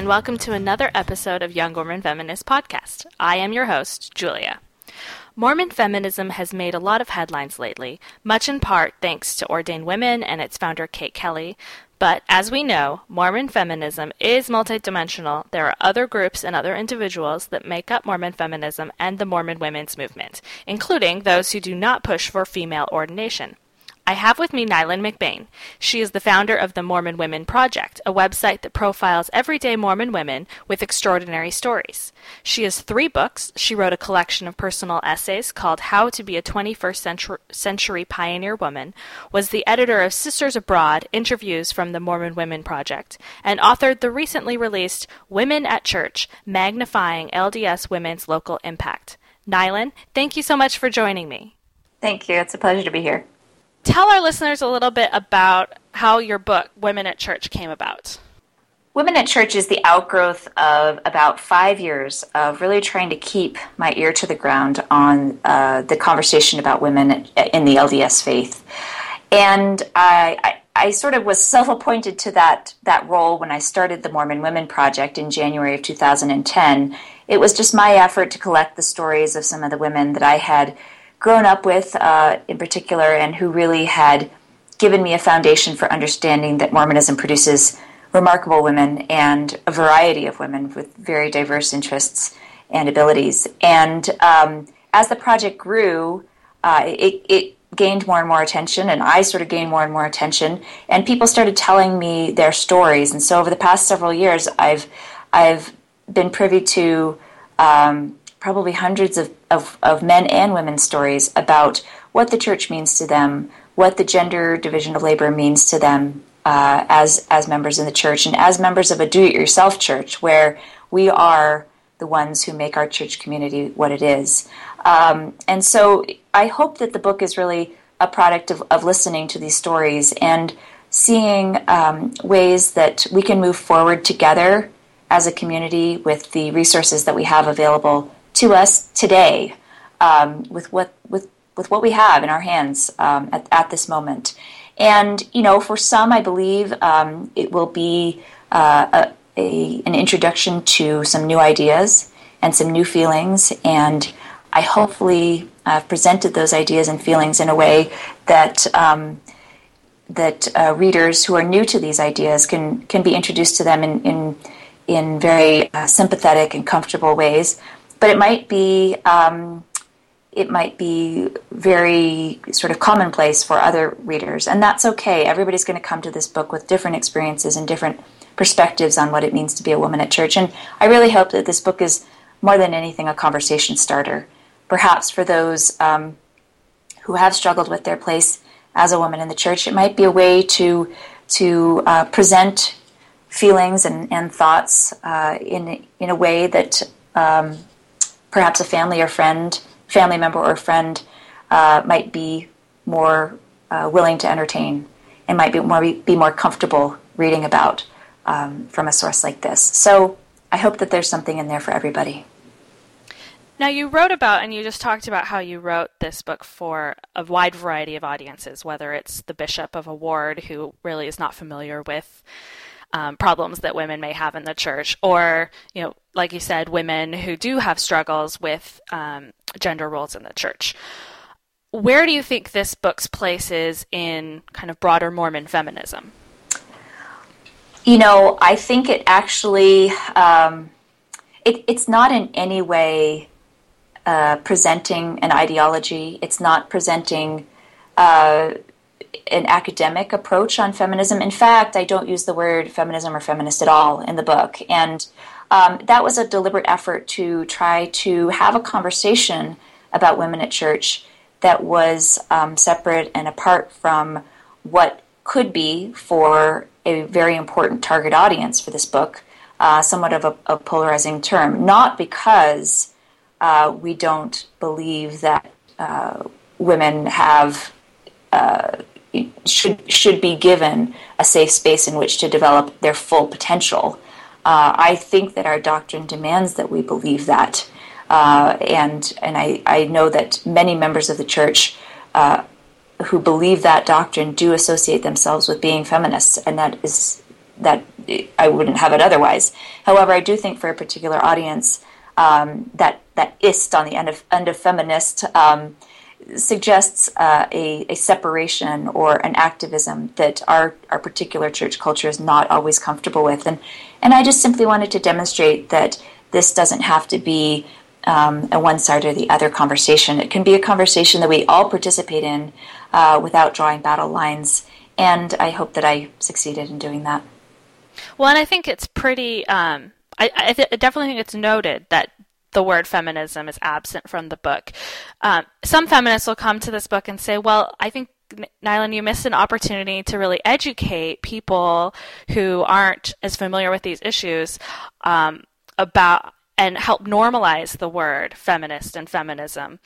and welcome to another episode of Young Mormon Feminist Podcast. I am your host, Julia. Mormon feminism has made a lot of headlines lately, much in part thanks to Ordained Women and its founder, Kate Kelly. But as we know, Mormon feminism is multidimensional. There are other groups and other individuals that make up Mormon feminism and the Mormon women's movement, including those who do not push for female ordination. I have with me Neylan McBaine. She is the founder of the Mormon Women Project, a website that profiles everyday Mormon women with extraordinary stories. She has three books. She wrote a collection of personal essays called How to Be a 21st Century, Pioneer Woman, was the editor of Sisters Abroad, Interviews from the Mormon Women Project, and authored the recently released Women at Church, Magnifying LDS Women's Local Impact. Neylan, thank you so much for joining me. Thank you. It's a pleasure to be here tell our listeners a little bit about how your book, Women at Church, came about. Women at Church is the outgrowth of about five years of really trying to keep my ear to the ground on uh, the conversation about women in the LDS faith. And I, I, I sort of was self appointed to that, that role when I started the Mormon Women Project in January of 2010. It was just my effort to collect the stories of some of the women that I had grown up with uh, in particular and who really had given me a foundation for understanding that Mormonism produces remarkable women and a variety of women with very diverse interests and abilities. And um, as the project grew, uh, it, it, gained more and more attention, and I sort of gained more and more attention, and people started telling me their stories. And so over the past several years, I've I've been privy to um, probably hundreds of, of, of men and women's stories about what the church means to them, what the gender division of labor means to them uh, as as members in the church and as members of a do-it-yourself church, where we are the ones who make our church community what it is. Um, and so, I hope that the book is really a product of, of listening to these stories and seeing um, ways that we can move forward together as a community with the resources that we have available to us today um, with what with with what we have in our hands um, at, at this moment. And you know, for some, I believe um, it will be uh, a, a, an introduction to some new ideas and some new feelings. And I hopefully uh, presented those ideas and feelings in a way that um, that uh, readers who are new to these ideas can can be introduced to them in in, in very uh, sympathetic and comfortable ways but it might be um, it might be very sort of commonplace for other readers, and that's okay. Everybody's going to come to this book with different experiences and different perspectives on what it means to be a woman at church. And I really hope that this book is more than anything a conversation starter, perhaps for those um, who have struggled with their place as a woman in the church. It might be a way to to uh, present feelings and, and thoughts uh, in in a way that um, perhaps a family or friend, family member or friend uh, might be more uh, willing to entertain and might be more be more comfortable reading about um, from a source like this. So I hope that there's something in there for everybody. Now, you wrote about, and you just talked about how you wrote this book for a wide variety of audiences, whether it's the bishop of a ward who really is not familiar with um, problems that women may have in the church, or you know, like you said, women who do have struggles with um, gender roles in the church. Where do you think this book's place is in kind of broader Mormon feminism? You know, I think it actually um, it, it's not in any way uh, presenting an ideology. It's not presenting uh, an academic approach on feminism. In fact, I don't use the word feminism or feminist at all in the book. And um, that was a deliberate effort to try to have a conversation about women at church that was um, separate and apart from what could be for a very important target audience for this book, uh, somewhat of a, a, polarizing term. Not because uh, we don't believe that uh, women have uh, should should be given a safe space in which to develop their full potential. Uh, I think that our doctrine demands that we believe that, uh, and and I, I know that many members of the church uh, who believe that doctrine do associate themselves with being feminists, and that is that I wouldn't have it otherwise. However, I do think for a particular audience, um, that that ist on the end of end of feminist um, suggests uh, a, a separation or an activism that our our particular church culture is not always comfortable with, and and I just simply wanted to demonstrate that this doesn't have to be um, a one side or the other conversation. It can be a conversation that we all participate in uh, without drawing battle lines. And I hope that I succeeded in doing that. Well, and I think it's pretty. Um, I, I, th- I, definitely think it's noted that the word feminism is absent from the book. Um, some feminists will come to this book and say, "Well, I think Neylan, you missed an opportunity to really educate people who aren't as familiar with these issues um, about and help normalize the word feminist and feminism,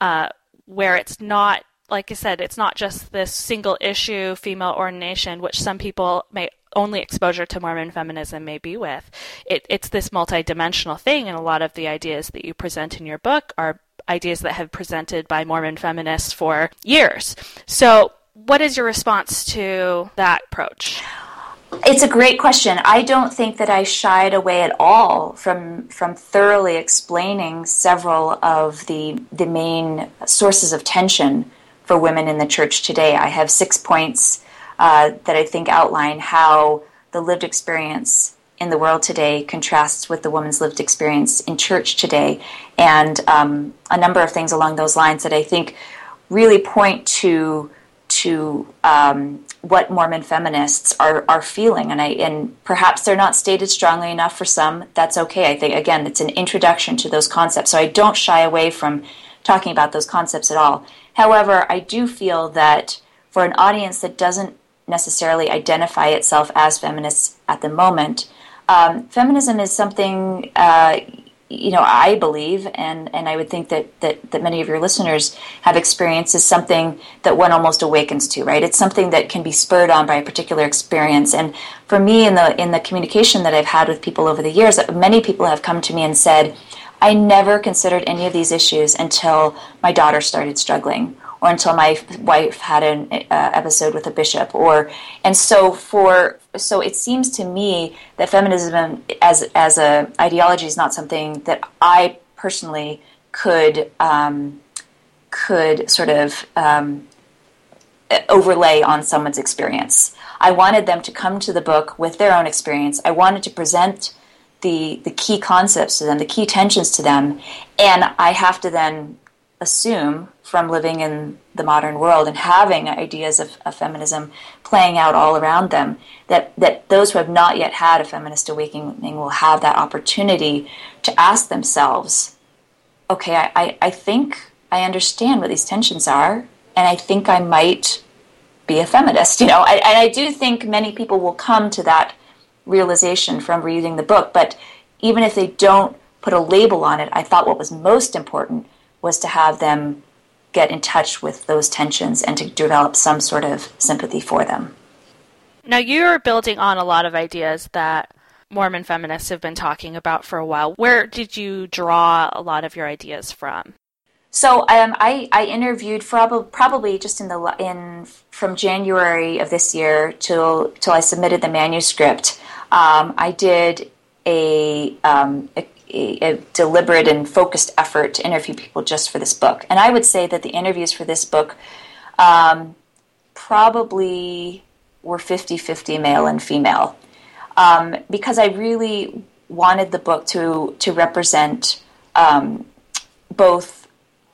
uh, where it's not, like I said, it's not just this single issue female ordination, which some people may only exposure to Mormon feminism may be with. It, it's this multidimensional thing, and a lot of the ideas that you present in your book are ideas that have presented by Mormon feminists for years. So, what is your response to that approach? It's a great question. I don't think that I shied away at all from from thoroughly explaining several of the the main sources of tension for women in the church today. I have six points uh, that I think outline how the lived experience in the world today contrasts with the woman's lived experience in church today, and um, a number of things along those lines that I think really point to to um, what Mormon feminists are, are feeling, and I and perhaps they're not stated strongly enough for some. That's okay. I think again, it's an introduction to those concepts, so I don't shy away from talking about those concepts at all. However, I do feel that for an audience that doesn't necessarily identify itself as feminists at the moment, um, feminism is something uh, you know, I believe, and, and I would think that, that, that many of your listeners have experienced, is something that one almost awakens to, right? It's something that can be spurred on by a particular experience. And for me, in the in the communication that I've had with people over the years, many people have come to me and said, I never considered any of these issues until my daughter started struggling, or until my wife had an uh, episode with a bishop or and so for so it seems to me that feminism as as a ideology is not something that I personally could um, could sort of um, overlay on someone's experience. I wanted them to come to the book with their own experience. I wanted to present the the key concepts to them, the key tensions to them, and I have to then assume from living in the modern world and having ideas of, of, feminism playing out all around them that, that those who have not yet had a feminist awakening will have that opportunity to ask themselves okay I, I, I think i understand what these tensions are and i think i might be a feminist you know? And i do think many people will come to that realization from reading the book but even if they don't put a label on it i thought what was most important was to have them get in touch with those tensions and to develop some sort of sympathy for them. Now, you're building on a lot of ideas that Mormon feminists have been talking about for a while. Where did you draw a lot of your ideas from? So um, I, I interviewed prob- probably just in the in from January of this year till till I submitted the manuscript. Um, I did a, um, a, a, deliberate and focused effort to interview people just for this book. And I would say that the interviews for this book um, probably were 50 50 male and female um, because I really wanted the book to, to represent um, both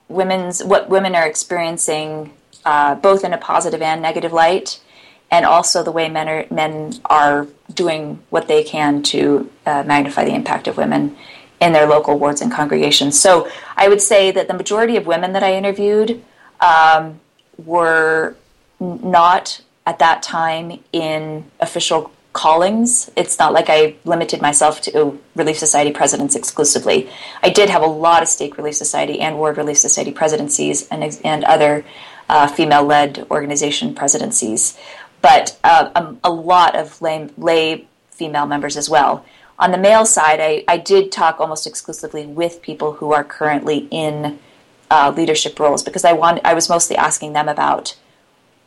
women's what women are experiencing uh, both in a positive and negative light and also the way men are, men are doing what they can to uh, magnify the impact of women in their local wards and congregations. So I would say that the majority of women that I interviewed um, were not at that time in official callings. It's not like I limited myself to Relief Society presidents exclusively. I did have a lot of stake Relief Society and Ward Relief Society presidencies and, and other uh, female led organization presidencies, but uh, a, a, lot of lay, lay female members as well on the male side, I, I did talk almost exclusively with people who are currently in uh, leadership roles because I want I was mostly asking them about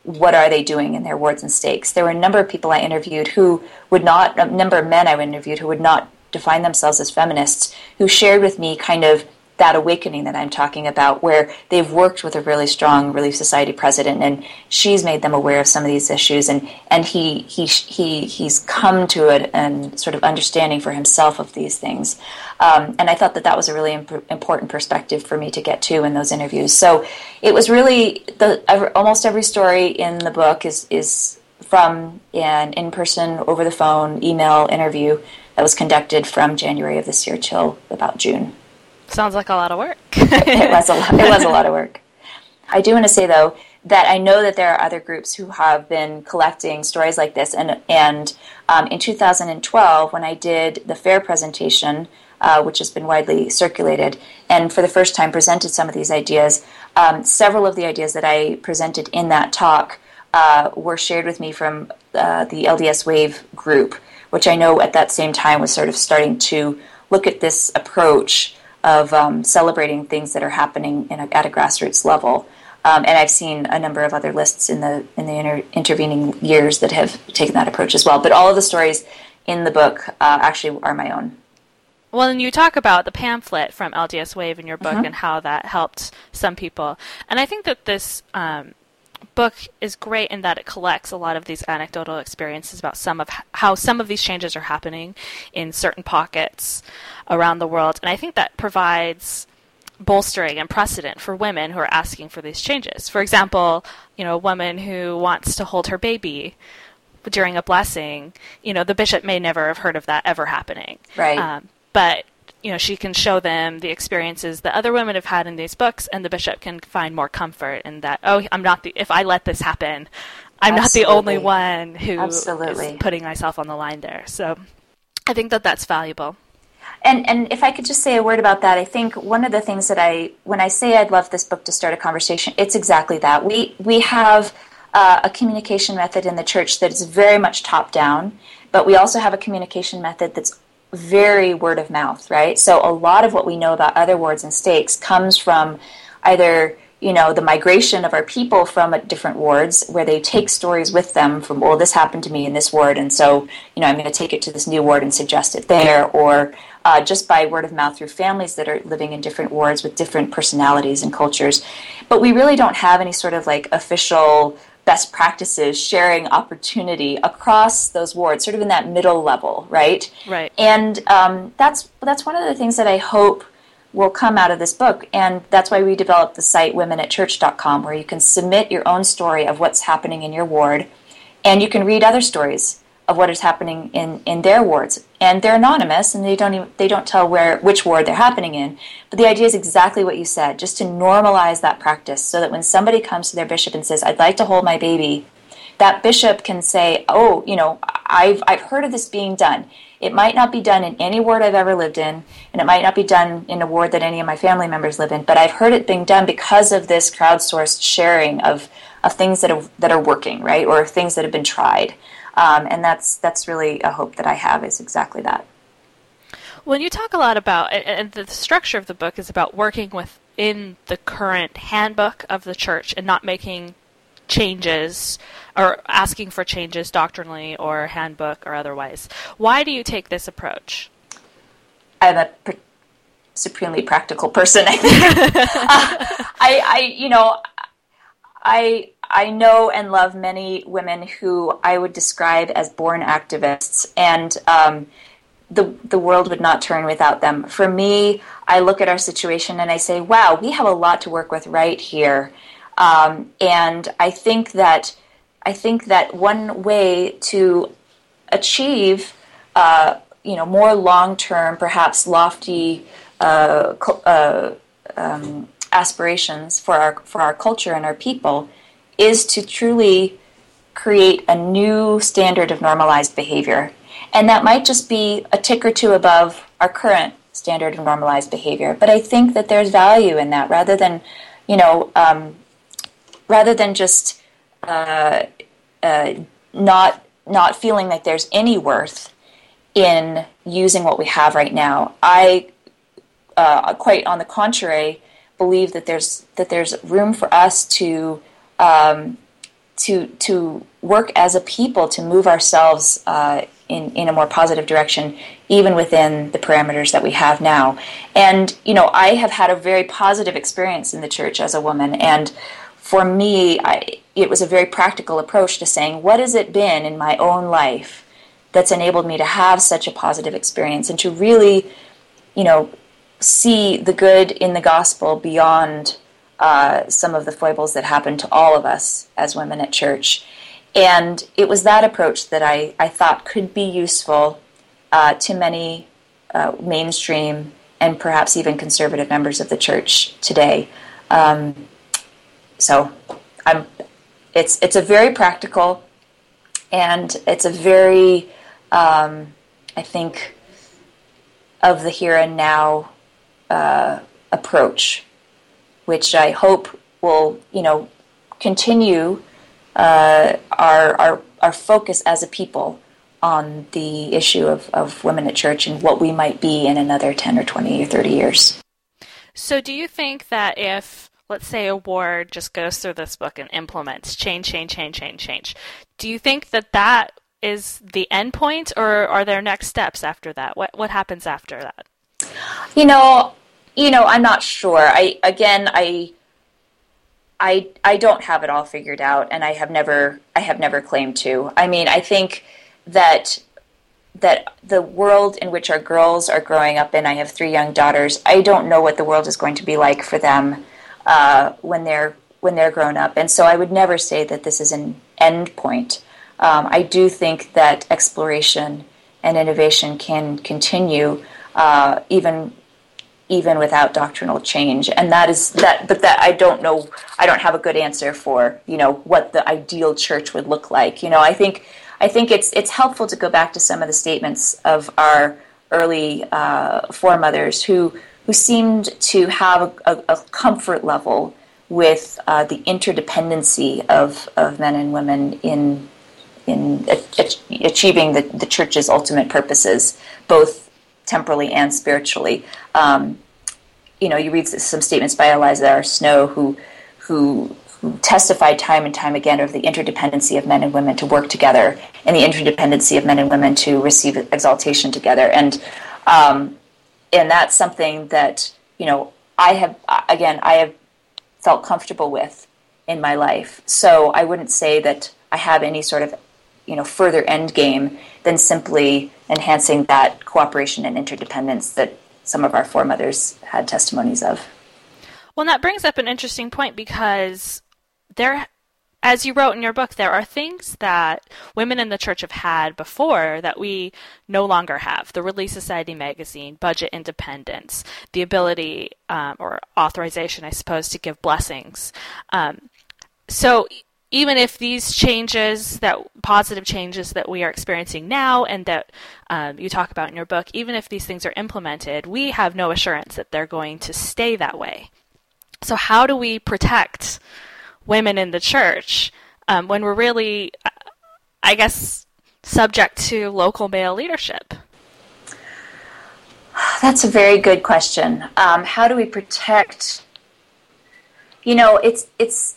what are they doing in their wards and stakes. There were a number of people I interviewed who would not, a number of men I interviewed who would not define themselves as feminists, who shared with me kind of that awakening that I'm talking about, where they've worked with a really strong Relief Society president, and she's made them aware of some of these issues, and and he he he he's come to it and sort of understanding for himself of these things, um, and I thought that that was a really imp- important perspective for me to get to in those interviews. So it was really the almost every story in the book is is from an in person, over the phone, email interview that was conducted from January of this year till about June. Sounds like a lot of work. it was a lot, it was a lot of work. I do want to say though that I know that there are other groups who have been collecting stories like this, and and um, in 2012 when I did the fair presentation, uh, which has been widely circulated, and for the first time presented some of these ideas. Um, several of the ideas that I presented in that talk uh, were shared with me from uh, the LDS Wave group, which I know at that same time was sort of starting to look at this approach of um, celebrating things that are happening a, at a grassroots level. Um, and I've seen a number of other lists in the in the inter- intervening years that have taken that approach as well. But all of the stories in the book uh, actually are my own. Well, and you talk about the pamphlet from LDS Wave in your book uh-huh. and how that helped some people. And I think that this um, book is great in that it collects a lot of these anecdotal experiences about some of how some of these changes are happening in certain pockets around the world. And I think that provides bolstering and precedent for women who are asking for these changes. For example, you know, a woman who wants to hold her baby during a blessing, you know, the bishop may never have heard of that ever happening. Right. Um, but you know, she can show them the experiences that other women have had in these books, and the bishop can find more comfort in that. Oh, I'm not the. If I let this happen, I'm Absolutely. not the only one who Absolutely. is putting myself on the line there. So, I think that that's valuable. And and if I could just say a word about that, I think one of the things that I when I say I'd love this book to start a conversation, it's exactly that. We we have uh, a communication method in the church that is very much top down, but we also have a communication method that's very word of mouth, right? So a lot of what we know about other wards and stakes comes from either you know the migration of our people from different wards where they take stories with them from well this happened to me in this ward and so you know i'm going to take it to this new ward and suggest it there or uh, just by word of mouth through families that are living in different wards with different personalities and cultures but we really don't have any sort of like official best practices sharing opportunity across those wards, sort of in that middle level, right? Right. And um, that's that's one of the things that I hope will come out of this book, and that's why we developed the site womenatchurch.com, where you can submit your own story of what's happening in your ward, and you can read other stories of what is happening in, in their wards. And they're anonymous and they don't even, they don't tell where which ward they're happening in. But the idea is exactly what you said, just to normalize that practice so that when somebody comes to their bishop and says, I'd like to hold my baby, that bishop can say, Oh, you know, I've I've heard of this being done. It might not be done in any ward I've ever lived in, and it might not be done in a ward that any of my family members live in, but I've heard it being done because of this crowdsourced sharing of, of things that, have, that are working, right, or things that have been tried. Um, and that's that's really a hope that I have is exactly that. When you talk a lot about, and the structure of the book is about working within the current handbook of the church and not making changes or asking for changes doctrinally or handbook or otherwise. Why do you take this approach? I'm a pr- supremely practical person. I think. uh, I, I, you know, I I know and love many women who I would describe as born activists, and um, the the world would not turn without them. For me, I look at our situation and I say, "Wow, we have a lot to work with right here," um, and I think that I think that one way to achieve, uh, you know, more long term, perhaps lofty. Uh, uh, um, aspirations for our for our culture and our people is to truly create a new standard of normalized behavior. And that might just be a tick or two above our current standard of normalized behavior. But I think that there's value in that rather than, you know, um, rather than just uh, uh, not not feeling that there's any worth in using what we have right now. I uh, quite on the contrary believe that there's that there's room for us to um, to to work as a people to move ourselves uh, in in a more positive direction, even within the parameters that we have now. And you know, I have had a very positive experience in the church as a woman, and for me, I, it was a very practical approach to saying, what has it been in my own life that's enabled me to have such a positive experience and to really, you know, see the good in the gospel beyond uh, some of the foibles that happen to all of us as women at church. And it was that approach that I, I thought could be useful uh, to many uh, mainstream and perhaps even conservative members of the church today. Um, so I'm, it's, it's a very practical and it's a very, um, I think, of the here and now uh, approach which I hope will, you know, continue uh, our, our, our focus as a people on the issue of, of women at church and what we might be in another 10 or 20 or 30 years. So, do you think that if, let's say, a ward just goes through this book and implements change, change, change, change, change, do you think that that is the end point, or are there next steps after that? What what happens after that? You know, you know, I'm not sure. I again, I, I, I don't have it all figured out, and I have never, I have never claimed to. I mean, I think that that the world in which our girls are growing up in, I have three young daughters. I don't know what the world is going to be like for them uh, when they're when they're grown up, and so I would never say that this is an end point. Um, I do think that exploration and innovation can continue uh, even even without doctrinal change and that is that but that i don't know i don't have a good answer for you know what the ideal church would look like you know i think i think it's it's helpful to go back to some of the statements of our early uh, foremothers who who seemed to have a, a comfort level with uh, the interdependency of, of men and women in in achieving the, the church's ultimate purposes, both temporally and spiritually. Um, you know, you read some statements by Eliza R. Snow, who who who testified time and time again of the interdependency of men and women to work together, and the interdependency of men and women to receive exaltation together, and um, and that's something that you know I have again I have felt comfortable with in my life. So I wouldn't say that I have any sort of you know further end game than simply enhancing that cooperation and interdependence that some of our foremothers had testimonies of. Well, that brings up an interesting point because there, as you wrote in your book, there are things that women in the church have had before that we no longer have. The Relief Society magazine, budget independence, the ability um, or authorization, I suppose, to give blessings. Um, so even if these changes that positive changes that we are experiencing now and that um, you talk about in your book even if these things are implemented we have no assurance that they're going to stay that way. So how do we protect women in the church um, when we're really i guess subject to local male leadership? That's a very good question. Um, how do we protect you know it's it's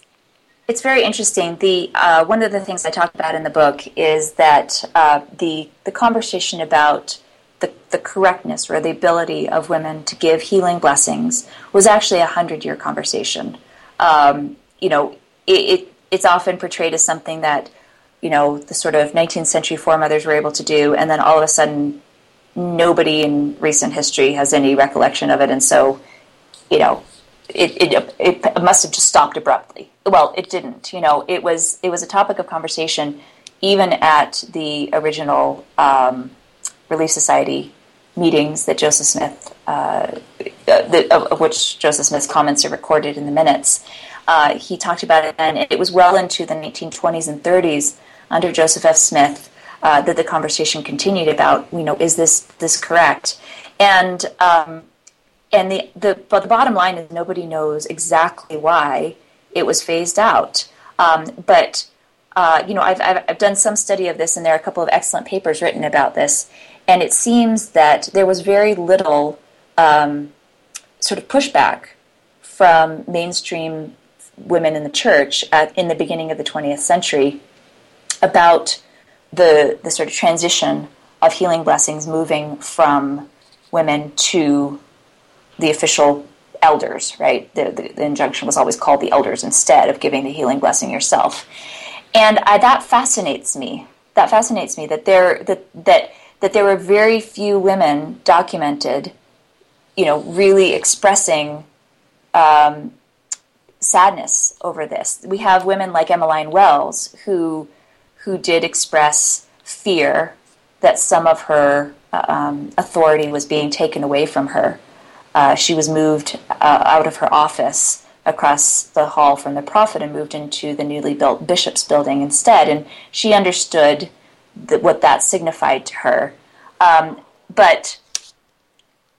it's very interesting. The uh, one of the things I talk about in the book is that uh, the the conversation about the, the correctness or the ability of women to give healing blessings was actually a hundred year conversation. Um, you know, it, it, it's often portrayed as something that you know the sort of 19th century foremothers were able to do, and then all of a sudden nobody in recent history has any recollection of it, and so you know it, it, it must have just stopped abruptly. Well, it didn't. You know, it was it was a topic of conversation even at the original um, Relief Society meetings that Joseph Smith, uh, the, of, of, which Joseph Smith's comments are recorded in the minutes. Uh, he talked about it, and it was well into the 1920s and 30s under Joseph F. Smith uh, that the conversation continued about, you know, is this this correct? And um, and the, the but the bottom line is nobody knows exactly why it was phased out. Um, but uh, you know, I've, I've, I've done some study of this, and there are a couple of excellent papers written about this. And it seems that there was very little um, sort of pushback from mainstream women in the church at, in the beginning of the 20th century about the, the sort of transition of healing blessings moving from women to the official elders, right? The, the, the, injunction was always called the elders instead of giving the healing blessing yourself. And I, that fascinates me. That fascinates me that there that that that there were very few women documented, you know, really expressing um, sadness over this. We have women like Emmeline Wells who who did express fear that some of her uh, um, authority was being taken away from her. Uh, she was moved uh, out of her office across the hall from the prophet and moved into the newly built bishop's building instead. And she understood what that signified to her. Um, but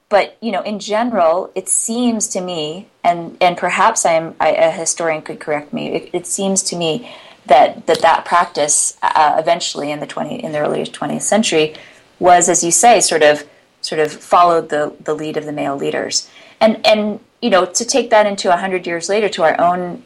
but you know, in general, it seems to me, and and perhaps I'm I, a historian could correct me. It, it, seems to me that that that practice uh, eventually in the twenty in the early twentieth century was, as you say, sort of sort of followed the the lead of the male leaders, and and you know to take that into a hundred years later to our own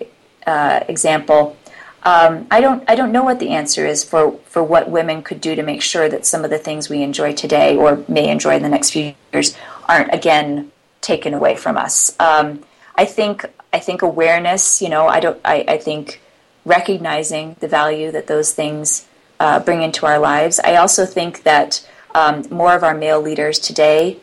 uh, example. Um, I don't I don't know what the answer is for, for what women could do to make sure that some of the things we enjoy today or may enjoy in the next few years aren't again taken away from us. Um, I think I think awareness. You know, I don't. I, I think recognizing the value that those things uh, bring into our lives. I also think that um, more of our male leaders today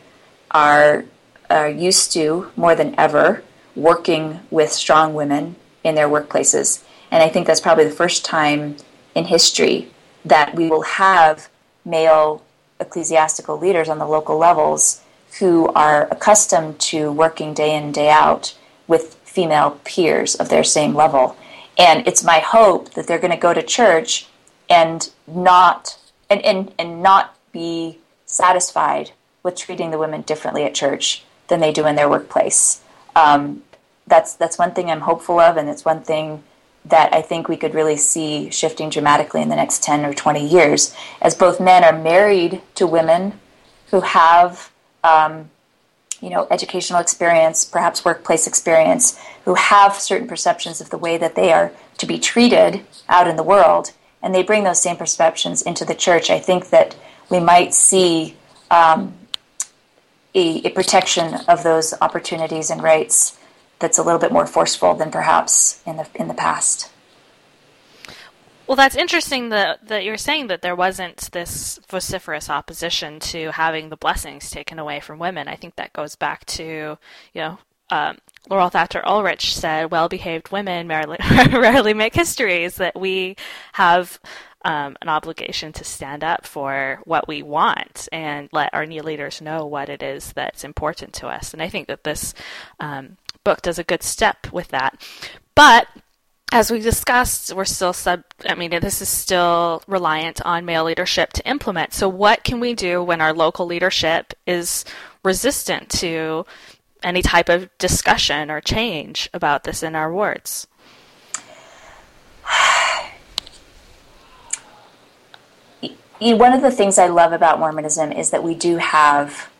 are are used to more than ever working with strong women in their workplaces, and I think that's probably the first time in history that we will have male ecclesiastical leaders on the local levels who are accustomed to working day in, day out with female peers of their same level. And it's my hope that they're going to go to church and not and, and, and not be satisfied with treating the women differently at church than they do in their workplace. Um, that's that's one thing I'm hopeful of, and it's one thing that I think we could really see shifting dramatically in the next 10 or 20 years, as both men are married to women who have um, you know, educational experience, perhaps workplace experience, who have certain perceptions of the way that they are to be treated out in the world, and they bring those same perceptions into the church. I think that we might see um, a, a, protection of those opportunities and rights that's a little bit more forceful than perhaps in the in the past. Well, that's interesting that that you're saying that there wasn't this vociferous opposition to having the blessings taken away from women. I think that goes back to you know um, Laurel Thatcher Ulrich said, "Well-behaved women rarely, rarely make histories." That we have um, an obligation to stand up for what we want and let our new leaders know what it is that's important to us. And I think that this um, book does a good step with that. But as we discussed, we're still sub, I mean, this is still reliant on male leadership to implement. So, what can we do when our local leadership is resistant to any type of discussion or change about this in our wards? One of the things I love about Mormonism is that we do have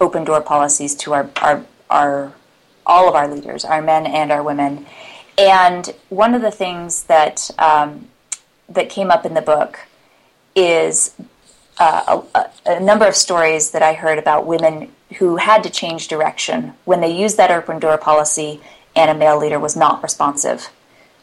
open door policies to our, our, our all of our leaders, our men and our women and one of the things that um, that came up in the book is uh, a, a, number of stories that I heard about women who had to change direction when they used that open door policy and a male leader was not responsive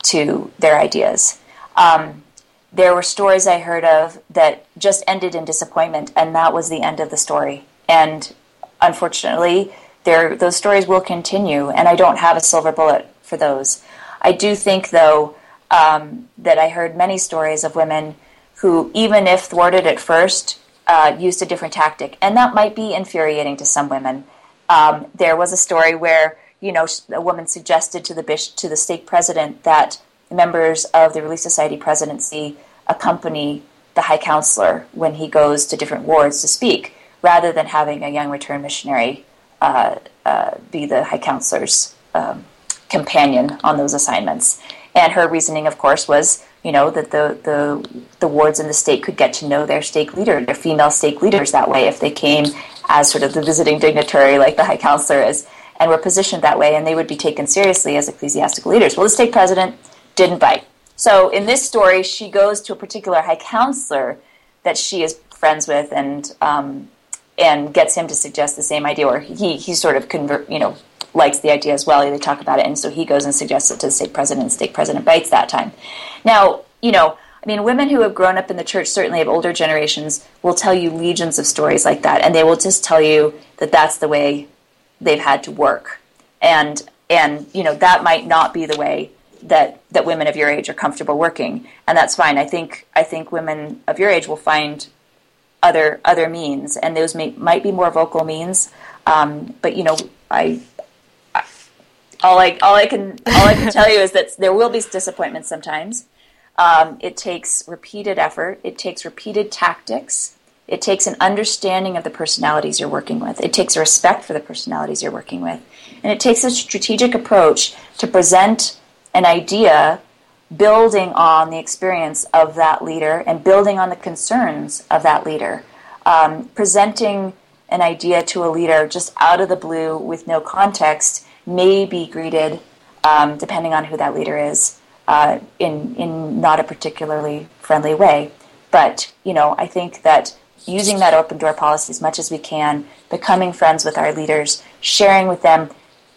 to their ideas. Um, there were stories I heard of that just ended in disappointment, and that was the end of the story. And unfortunately, there those stories will continue, and I don't have a silver bullet for those. I do think, though, um, that I heard many stories of women who, even if thwarted at first, uh, used a different tactic, and that might be infuriating to some women. Um, there was a story where you know a woman suggested to the to the stake president that members of the Relief Society presidency accompany the high counselor when he goes to different wards to speak, rather than having a young return missionary uh, uh, be the high counselor's um, companion on those assignments. And her reasoning, of course, was you know that the the the wards in the state could get to know their stake leader, their female stake leaders that way if they came as sort of the visiting dignitary like the high counselor is. and were positioned that way, and they would be taken seriously as ecclesiastical leaders. Well, the stake president didn't bite. So in this story, she goes to a particular high counselor that she is friends with, and um, and gets him to suggest the same idea, or he he sort of convert, you know, likes the idea as well. They talk about it, and so he goes and suggests it to the state president. The stake president bites that time. Now, you know, I mean, women who have grown up in the church, certainly of older generations, will tell you legions of stories like that, and they will just tell you that that's the way they've had to work, and and you know that might not be the way that that women of your age are comfortable working, and that's fine. I think I think women of your age will find other other means, and those may, might be more vocal means. Um, but you know, I, I, all I all I can all I can tell you is that there will be disappointments sometimes. Um, it takes repeated effort. It takes repeated tactics. It takes an understanding of the personalities you're working with. It takes a respect for the personalities you're working with. And it takes a strategic approach to present an idea building on the experience of that leader and building on the concerns of that leader. Um, presenting an idea to a leader just out of the blue with no context may be greeted, um, depending on who that leader is, uh, in, in not a particularly friendly way. But, you know, I think that using that open door policy as much as we can, becoming friends with our leaders, sharing with them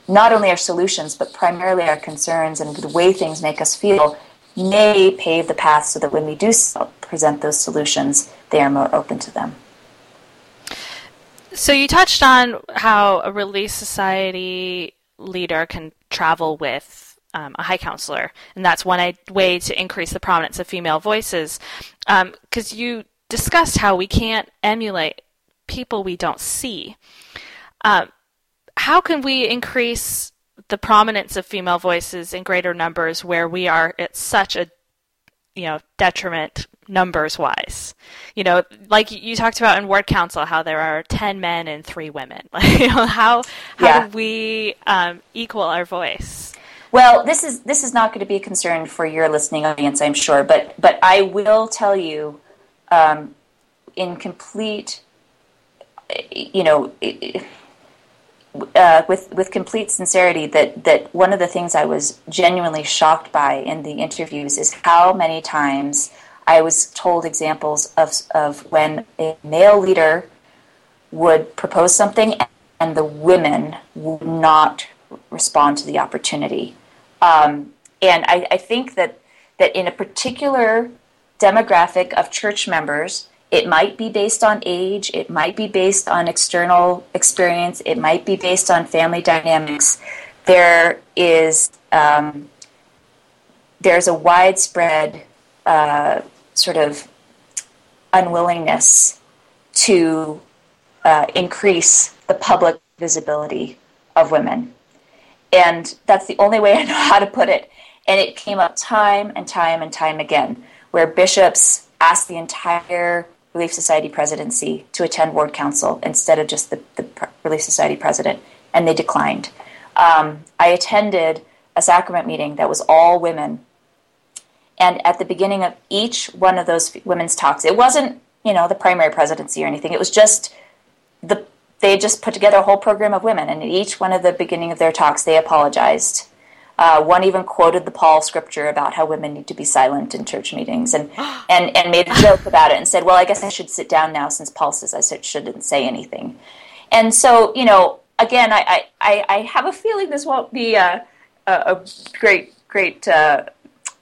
not only our solutions, but primarily our concerns and the way things make us feel may pave the path so that when we do present those solutions, they are more open to them. So you touched on how a Relief Society leader can travel with um, a high counselor, and that's one way to increase the prominence of female voices. Because um, you discussed how we can't emulate people we don't see. Um, how can we increase the prominence of female voices in greater numbers where we are at such a you know detriment numbers wise you know like you talked about in ward council how there are 10 men and 3 women. You know how how yeah. do we um, equal our voice? Well this is this is not going to be a concern for your listening audience i'm sure but but i will tell you um, in complete you know uh, with with complete sincerity that that one of the things I was genuinely shocked by in the interviews is how many times I was told examples of of when a male leader would propose something and the women would not respond to the opportunity. Um, and I, I think that that in a particular demographic of church members it might be based on age, it might be based on external experience, it might be based on family dynamics. There is um, there's a widespread uh, sort of unwillingness to uh, increase the public visibility of women. And that's the only way I know how to put it. And it came up time and time and time again, where bishops asked the entire Relief Society presidency to attend ward council instead of just the, the Relief Society president, and they declined. Um, I attended a sacrament meeting that was all women, and at the beginning of each one of those women's talks, it wasn't you know the primary presidency or anything. It was just the they just put together a whole program of women, and at each one of the beginning of their talks, they apologized uh, one even quoted the Paul scripture about how women need to be silent in church meetings, and and and made a joke about it and said, "Well, I guess I should sit down now since Paul says I shouldn't say anything." And so, you know, again, I I, I have a feeling this won't be a a, a great great uh,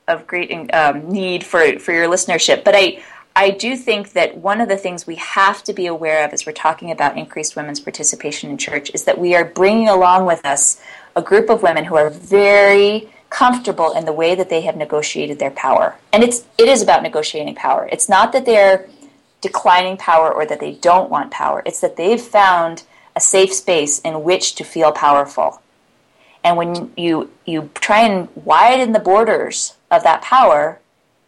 of great um, need for for your listenership, but I. I do think that one of the things we have to be aware of as we're talking about increased women's participation in church is that we are bringing along with us a group of women who are very comfortable in the way that they have negotiated their power. And it's it is about negotiating power. It's not that they're declining power or that they don't want power. It's that they've found a safe space in which to feel powerful. And when you you try and widen the borders of that power,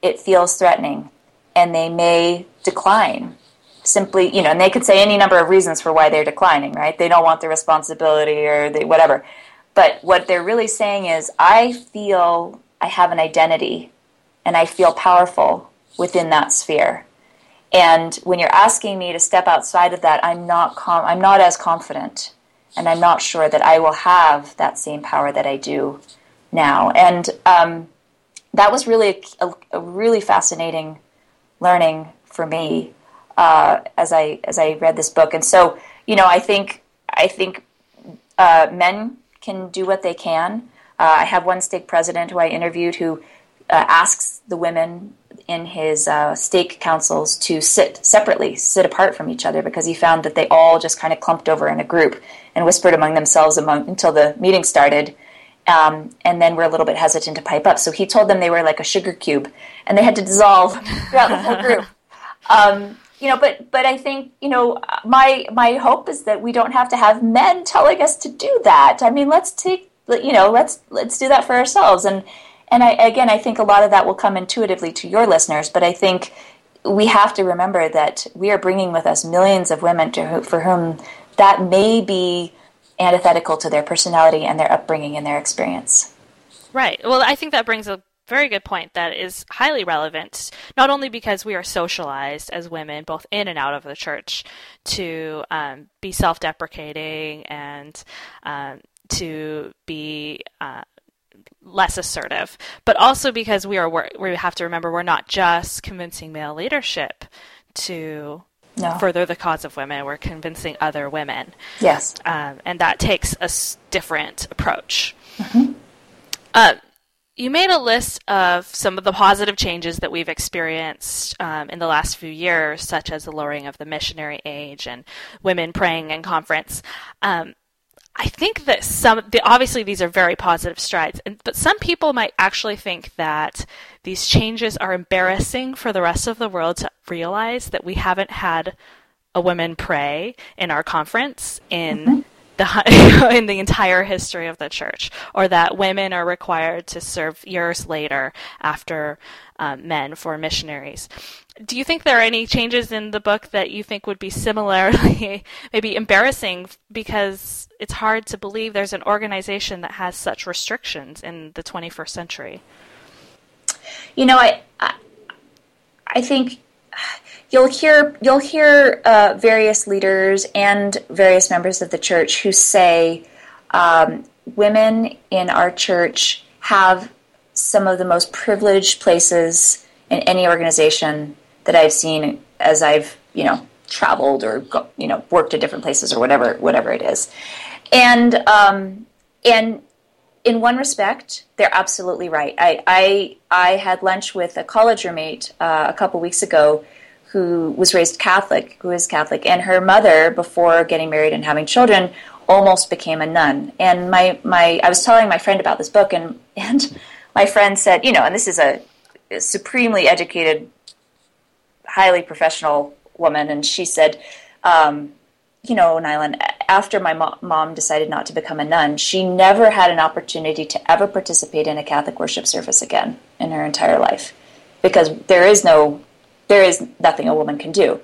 it feels threatening and they may decline simply, you know, and they could say any number of reasons for why they're declining, right? They don't want the responsibility or they whatever. But what they're really saying is, I feel I have an identity and I feel powerful within that sphere. And when you're asking me to step outside of that, I'm not com- I'm not as confident. and I'm not sure that I will have that same power that I do now. And um, that was really a, a, really fascinating learning for me uh, as I as I read this book. And so, you know, I think I think uh, men can do what they can. Uh, I have one stake president who I interviewed who uh, asks the women in his uh, stake councils to sit separately, sit apart from each other, because he found that they all just kind of clumped over in a group and whispered among themselves among, until the meeting started. Um, and then were a little bit hesitant to pipe up. So he told them they were like a sugar cube, and they had to dissolve throughout the whole group. Um, you know, but but I think you know my my hope is that we don't have to have men telling us to do that. I mean, let's take you know let's let's do that for ourselves. And and I, again i think a lot of that will come intuitively to your listeners but i think we have to remember that we are bringing with us millions of women to, for whom that may be antithetical to their personality and their upbringing and their experience. Right. Well i think that brings a very good point that is highly relevant, not only because we are socialized as women, both in and out of the church, to um, be self deprecating and um, to be uh, less assertive, but also because we are we have to remember we're not just convincing male leadership to no. further the cause of women. We're convincing other women. Yes, um, and that takes a different approach. Mm-hmm. Uh, you made a list of some of the positive changes that we've experienced um, in the last few years, such as the lowering of the missionary age and women praying in conference. Um, I think that some, the, obviously, these are very positive strides, and, but some people might actually think that these changes are embarrassing for the rest of the world to realize that we haven't had a woman pray in our conference in mm-hmm. The in the entire history of the church, or that women are required to serve years later after um, men for missionaries do you think there are any changes in the book that you think would be similarly maybe embarrassing because it's hard to believe there's an organization that has such restrictions in the 21st century? You know, I I, I think you'll hear you'll hear uh, various leaders and various members of the church who say um, women in our church have some of the most privileged places in any organization that I've seen as I've you know traveled or you know worked at different places or whatever whatever it is, and um, and in one respect, they're absolutely right. I I, I had lunch with a college roommate uh, a couple weeks ago who was raised Catholic, who is Catholic, and her mother, before getting married and having children, almost became a nun. And my, my I was telling my friend about this book, and and my friend said, you know, and this is a supremely educated highly professional woman, and she said, um, you know, Neylan, after my mo- mom decided not to become a nun, she never had an opportunity to ever participate in a Catholic worship service again in her entire life because there is no, there is nothing a woman can do.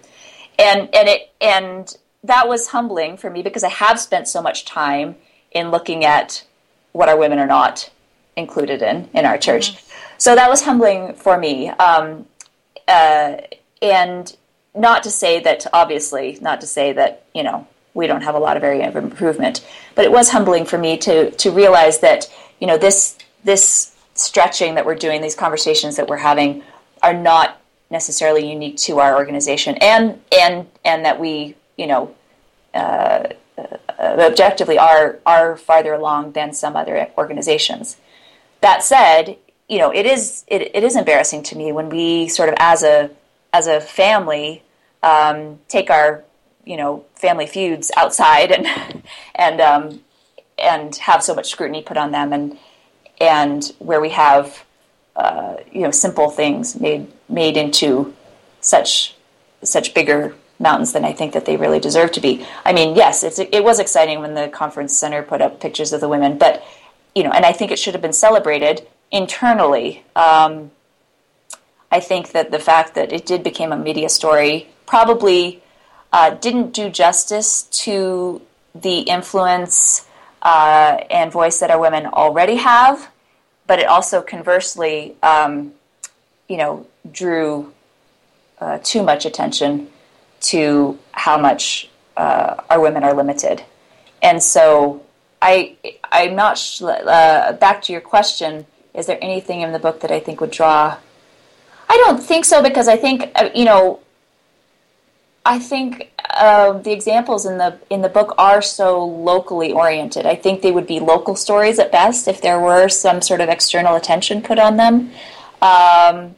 And, and it, and that was humbling for me because I have spent so much time in looking at what our women are not included in, in our church. Mm-hmm. So that was humbling for me. Um, uh, and not to say that obviously not to say that you know we don't have a lot of area of improvement but it was humbling for me to to realize that you know this this stretching that we're doing these conversations that we're having are not necessarily unique to our organization and and and that we you know uh, objectively are are farther along than some other organizations. That said you know it is it, it is embarrassing to me when we sort of as a as a family um, take our you know family feuds outside and and um, and have so much scrutiny put on them and and where we have uh, you know simple things made made into such such bigger mountains than I think that they really deserve to be. I mean, yes, it was exciting when the conference center put up pictures of the women, but you know, and I think it should have been celebrated internally. Um, I think that the fact that it did become a media story probably uh, didn't do justice to the influence uh, and voice that our women already have, but it also conversely, um, you know, drew uh, too much attention to how much uh, our women are limited. And so I, I'm not sh- uh, back to your question. Is there anything in the book that I think would draw? I don't think so because I think uh, you know. I think uh, the examples in the in the book are so locally oriented. I think they would be local stories at best if there were some sort of external attention put on them. Um,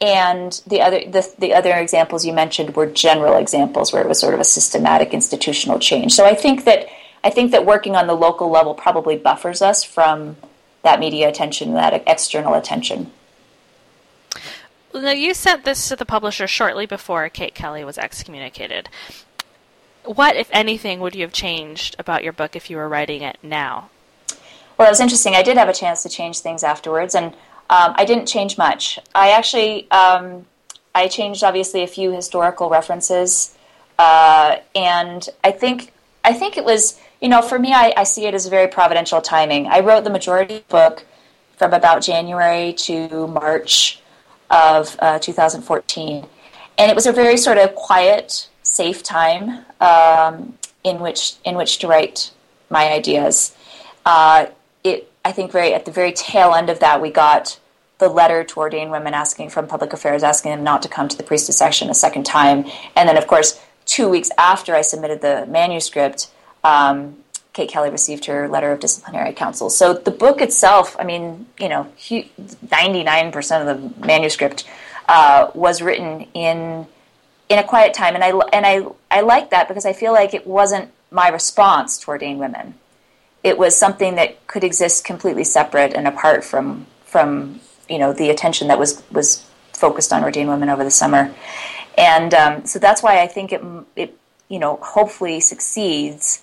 and the other the, the other examples you mentioned were general examples where it was sort of a systematic institutional change. So I think that I think that working on the local level probably buffers us from that media attention, that external attention. Now, you sent this to the publisher shortly before Kate Kelly was excommunicated. What, if anything, would you have changed about your book if you were writing it now? Well, it was interesting. I did have a chance to change things afterwards, and um, I didn't change much. I actually um, I changed obviously a few historical references, uh, and I think I think it was you know, for me, I, I see it as very providential timing. I wrote the majority the book from about January to March of uh, 2014. And it was a very sort of quiet, safe time um, in which in which to write my ideas. Uh, it, I think, very at the very tail end of that, we got the letter to Ordain Women asking from public affairs, asking them not to come to the priesthood session a second time. And then, of course, two weeks after I submitted the manuscript, um, Kate Kelly received her letter of disciplinary council. So the book itself, I mean, you know, 99% of the manuscript uh, was written in in a quiet time, and I and I I like that because I feel like it wasn't my response to Ordain Women. It was something that could exist completely separate and apart from from you know the attention that was was focused on Ordain Women over the summer, and um, so that's why I think it it you know hopefully succeeds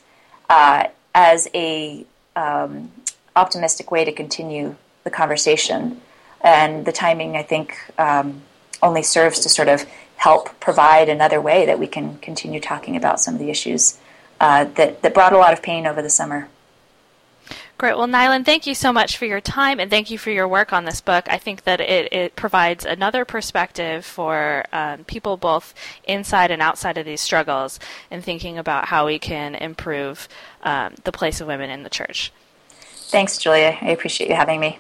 uh, as a um, optimistic way to continue the conversation. And the timing, I think, um, only serves to sort of help provide another way that we can continue talking about some of the issues uh, that, that brought a lot of pain over the summer. Great. Well, Neylan, thank you so much for your time and thank you for your work on this book. I think that it, it provides another perspective for um, people both inside and outside of these struggles in thinking about how we can improve um, the place of women in the church. Thanks, Julia. I appreciate you having me.